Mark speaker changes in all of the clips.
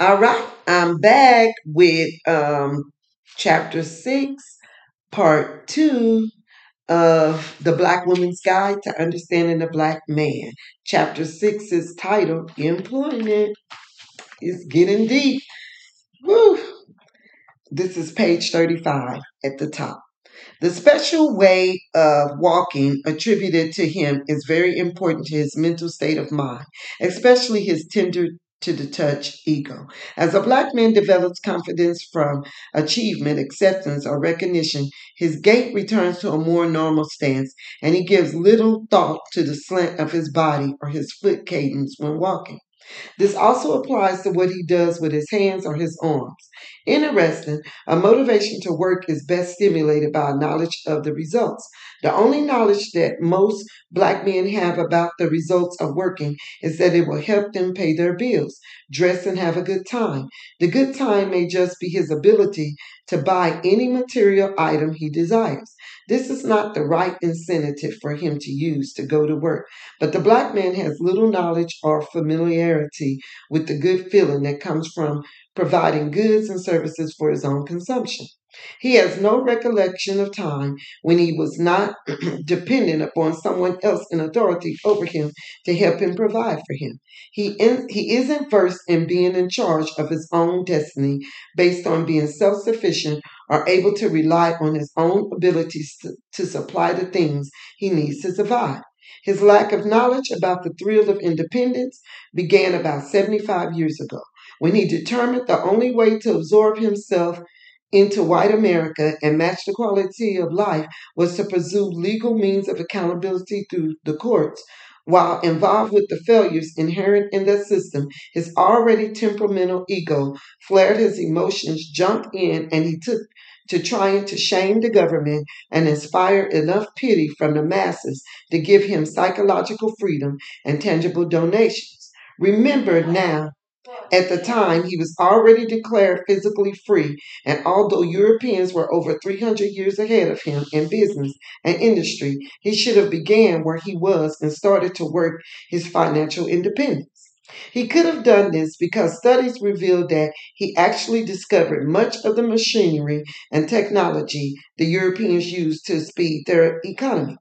Speaker 1: All right, I'm back with um, chapter six, part two of The Black Woman's Guide to Understanding the Black Man. Chapter six is titled Employment. It's getting deep. Woo! This is page 35 at the top. The special way of walking attributed to him is very important to his mental state of mind, especially his tender to the touch ego. As a black man develops confidence from achievement, acceptance, or recognition, his gait returns to a more normal stance, and he gives little thought to the slant of his body or his foot cadence when walking. This also applies to what he does with his hands or his arms. Interesting, a motivation to work is best stimulated by a knowledge of the results. The only knowledge that most black men have about the results of working is that it will help them pay their bills, dress, and have a good time. The good time may just be his ability to buy any material item he desires. This is not the right incentive for him to use to go to work, but the black man has little knowledge or familiarity with the good feeling that comes from providing goods and services for his own consumption. He has no recollection of time when he was not dependent upon someone else in authority over him to help him provide for him. He, in, he isn't versed in being in charge of his own destiny based on being self sufficient or able to rely on his own abilities to, to supply the things he needs to survive. His lack of knowledge about the thrill of independence began about 75 years ago when he determined the only way to absorb himself into white America and match the quality of life was to pursue legal means of accountability through the courts. While involved with the failures inherent in that system, his already temperamental ego flared his emotions, jumped in, and he took to trying to shame the government and inspire enough pity from the masses to give him psychological freedom and tangible donations. Remember now at the time, he was already declared physically free, and although Europeans were over 300 years ahead of him in business and industry, he should have began where he was and started to work his financial independence. He could have done this because studies revealed that he actually discovered much of the machinery and technology the Europeans used to speed their economy.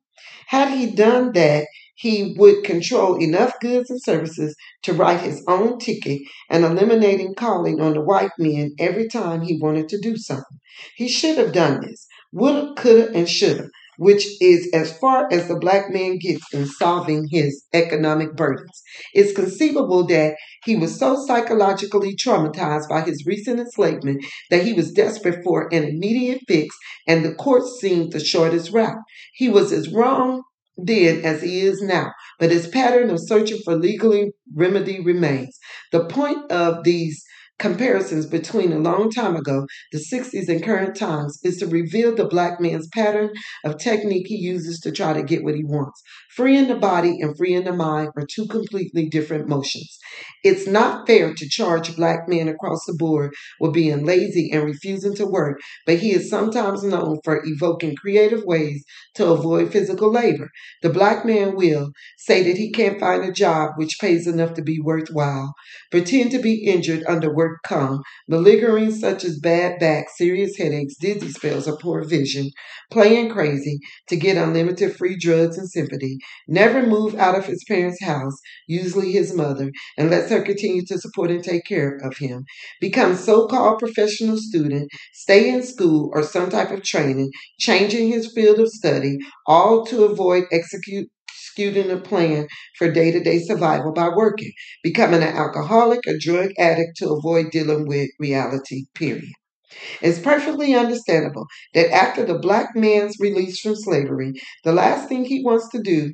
Speaker 1: Had he done that, he would control enough goods and services to write his own ticket and eliminating calling on the white men every time he wanted to do something. He should have done this. Woulda, coulda, and shoulda, which is as far as the black man gets in solving his economic burdens. It's conceivable that he was so psychologically traumatized by his recent enslavement that he was desperate for an immediate fix, and the courts seemed the shortest route. He was as wrong then as he is now, but his pattern of searching for legally remedy remains. The point of these comparisons between a long time ago, the 60s, and current times is to reveal the black man's pattern of technique he uses to try to get what he wants. Freeing the body and freeing the mind are two completely different motions. It's not fair to charge black men across the board with being lazy and refusing to work, but he is sometimes known for evoking creative ways to avoid physical labor. The black man will say that he can't find a job which pays enough to be worthwhile, pretend to be injured under work comp, malingering such as bad back, serious headaches, dizzy spells, or poor vision, playing crazy to get unlimited free drugs and sympathy, never move out of his parents' house, usually his mother, and lets her continue to support and take care of him. Become so-called professional student, stay in school or some type of training, changing his field of study, all to avoid execute executing a plan for day to day survival by working, becoming an alcoholic or drug addict to avoid dealing with reality, period. It's perfectly understandable that after the black man's release from slavery, the last thing he wants to do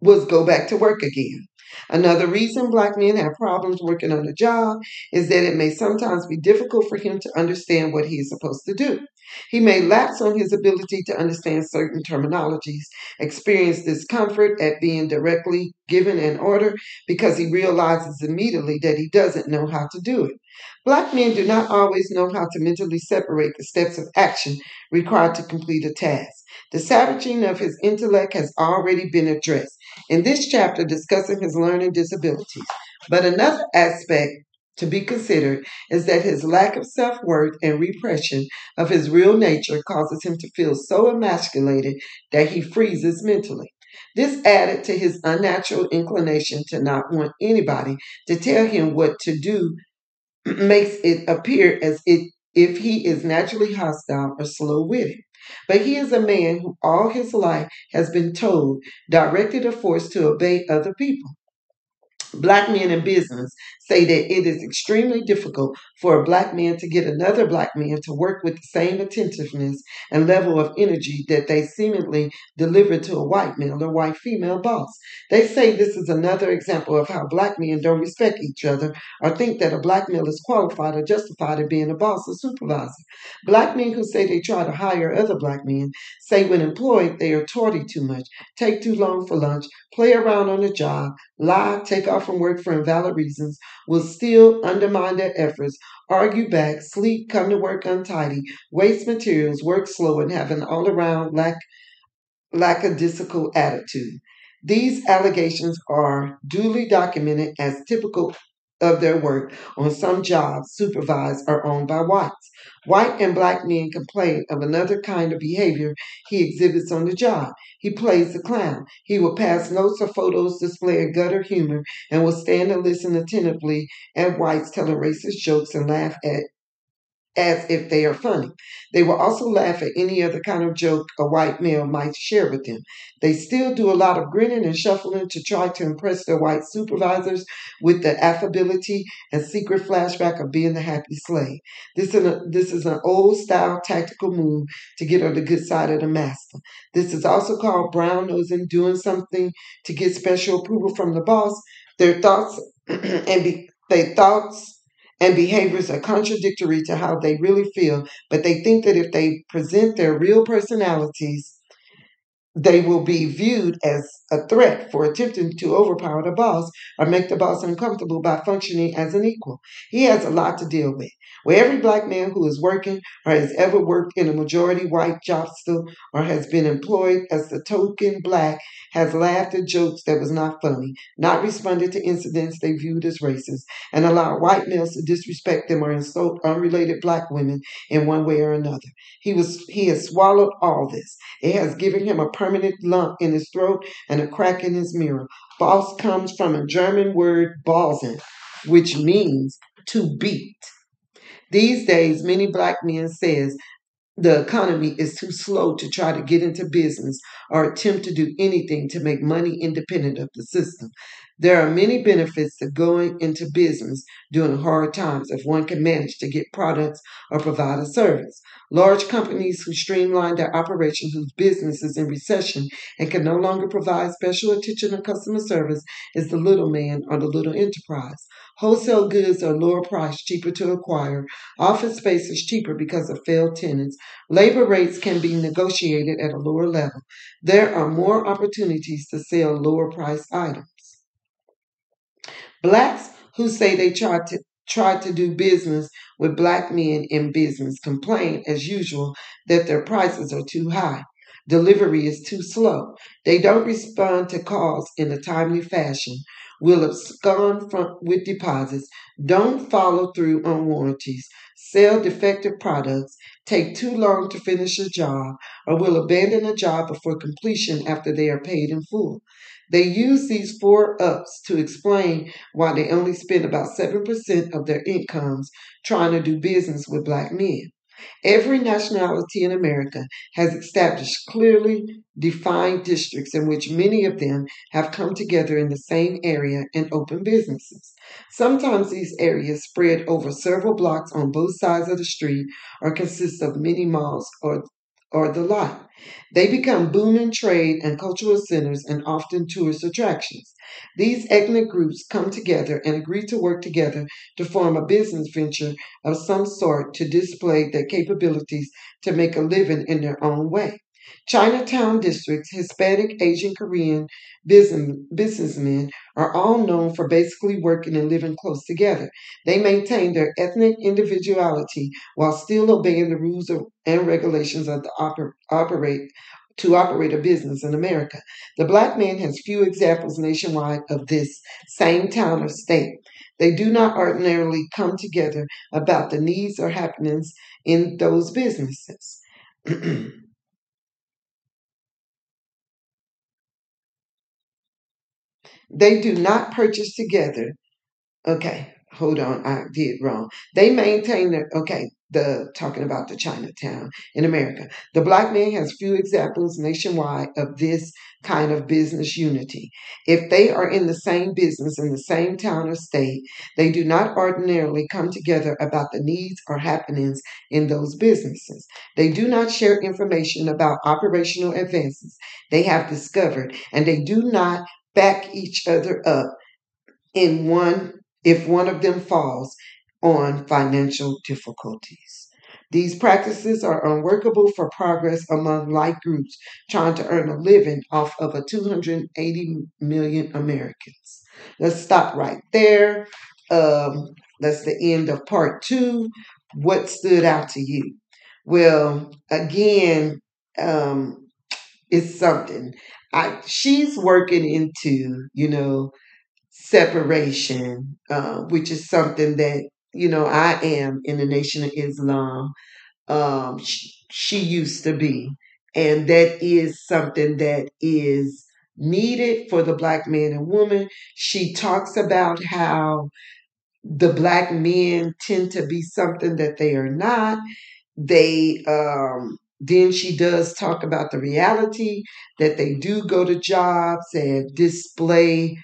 Speaker 1: was go back to work again. Another reason black men have problems working on a job is that it may sometimes be difficult for him to understand what he is supposed to do. He may lapse on his ability to understand certain terminologies, experience discomfort at being directly given an order because he realizes immediately that he doesn't know how to do it. Black men do not always know how to mentally separate the steps of action required to complete a task. The savaging of his intellect has already been addressed in this chapter discussing his learning disabilities. But another aspect to be considered is that his lack of self worth and repression of his real nature causes him to feel so emasculated that he freezes mentally. This added to his unnatural inclination to not want anybody to tell him what to do makes it appear as if, if he is naturally hostile or slow witted. But he is a man who all his life has been told, directed, or forced to obey other people. Black men in business say that it is extremely difficult for a black man to get another black man to work with the same attentiveness and level of energy that they seemingly deliver to a white male or white female boss. They say this is another example of how black men don't respect each other or think that a black male is qualified or justified in being a boss or supervisor. Black men who say they try to hire other black men say when employed they are tardy too much, take too long for lunch, play around on the job, lie, take off from work for invalid reasons, will still undermine their efforts, argue back, sleep, come to work untidy, waste materials, work slow, and have an all around lack, lackadaisical attitude. These allegations are duly documented as typical of their work on some jobs supervised or owned by whites. White and black men complain of another kind of behavior he exhibits on the job. He plays the clown. He will pass notes or photos displaying gutter humor and will stand and listen attentively at whites telling racist jokes and laugh at as if they are funny. They will also laugh at any other kind of joke a white male might share with them. They still do a lot of grinning and shuffling to try to impress their white supervisors with the affability and secret flashback of being the happy slave. This is, a, this is an old style tactical move to get on the good side of the master. This is also called brown nosing, doing something to get special approval from the boss. Their thoughts and be, their thoughts and behaviors are contradictory to how they really feel, but they think that if they present their real personalities, they will be viewed as a threat for attempting to overpower the boss or make the boss uncomfortable by functioning as an equal. He has a lot to deal with. Where every black man who is working or has ever worked in a majority white job still or has been employed as the token black has laughed at jokes that was not funny, not responded to incidents they viewed as racist, and allowed white males to disrespect them or insult unrelated black women in one way or another. He was he has swallowed all this. It has given him a permanent lump in his throat and a crack in his mirror. Boss comes from a German word balzen, which means to beat. These days, many black men says the economy is too slow to try to get into business or attempt to do anything to make money independent of the system. There are many benefits to going into business during hard times if one can manage to get products or provide a service. Large companies who streamline their operations whose business is in recession and can no longer provide special attention to customer service is the little man or the little enterprise. Wholesale goods are lower priced, cheaper to acquire. Office space is cheaper because of failed tenants. Labor rates can be negotiated at a lower level. There are more opportunities to sell lower priced items. Blacks who say they tried to try to do business with black men in business complain, as usual, that their prices are too high. Delivery is too slow. They don't respond to calls in a timely fashion. Will abscond from, with deposits. Don't follow through on warranties. Sell defective products. Take too long to finish a job, or will abandon a job before completion after they are paid in full. They use these four ups to explain why they only spend about 7% of their incomes trying to do business with black men. Every nationality in America has established clearly defined districts in which many of them have come together in the same area and open businesses. Sometimes these areas spread over several blocks on both sides of the street or consist of many malls or, or the like. They become booming trade and cultural centers and often tourist attractions. These ethnic groups come together and agree to work together to form a business venture of some sort to display their capabilities to make a living in their own way. Chinatown districts, Hispanic, Asian, Korean business, businessmen are all known for basically working and living close together. They maintain their ethnic individuality while still obeying the rules and regulations of the oper- operate to operate a business in America. The black man has few examples nationwide of this same town or state. They do not ordinarily come together about the needs or happenings in those businesses. they do not purchase together Okay, hold on, I did wrong. They maintain that, okay, the talking about the Chinatown in America. The black man has few examples nationwide of this kind of business unity. If they are in the same business in the same town or state, they do not ordinarily come together about the needs or happenings in those businesses. They do not share information about operational advances they have discovered, and they do not back each other up in one if one of them falls on financial difficulties. These practices are unworkable for progress among like groups trying to earn a living off of a 280 million Americans. Let's stop right there. Um, that's the end of part two. What stood out to you? Well, again, um, it's something. I she's working into, you know, separation, uh, which is something that you know I am in the Nation of Islam. Um, she, she used to be, and that is something that is needed for the black man and woman. She talks about how the black men tend to be something that they are not. They um, then she does talk about the reality that they do go to jobs and display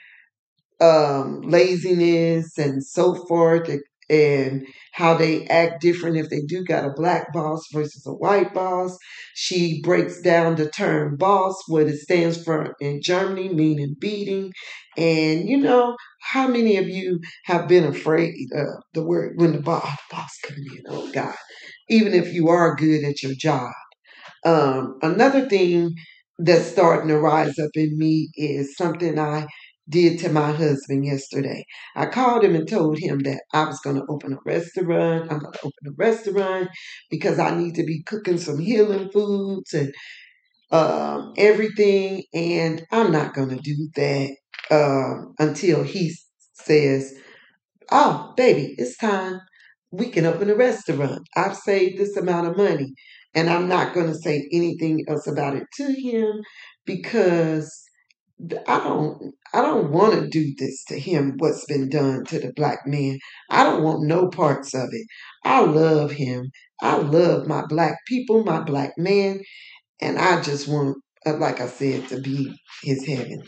Speaker 1: um, laziness and so forth, and how they act different if they do got a black boss versus a white boss. She breaks down the term boss, what it stands for in Germany, meaning beating. And you know, how many of you have been afraid of the word when the boss, boss comes in? Oh God. Even if you are good at your job. Um, another thing that's starting to rise up in me is something I did to my husband yesterday. I called him and told him that I was going to open a restaurant. I'm going to open a restaurant because I need to be cooking some healing foods and um, everything. And I'm not going to do that um, until he says, Oh, baby, it's time. We can open a restaurant. I've saved this amount of money. And I'm not going to say anything else about it to him because I don't I don't want to do this to him what's been done to the black man. I don't want no parts of it. I love him. I love my black people, my black man, and I just want uh, like I said to be his heaven.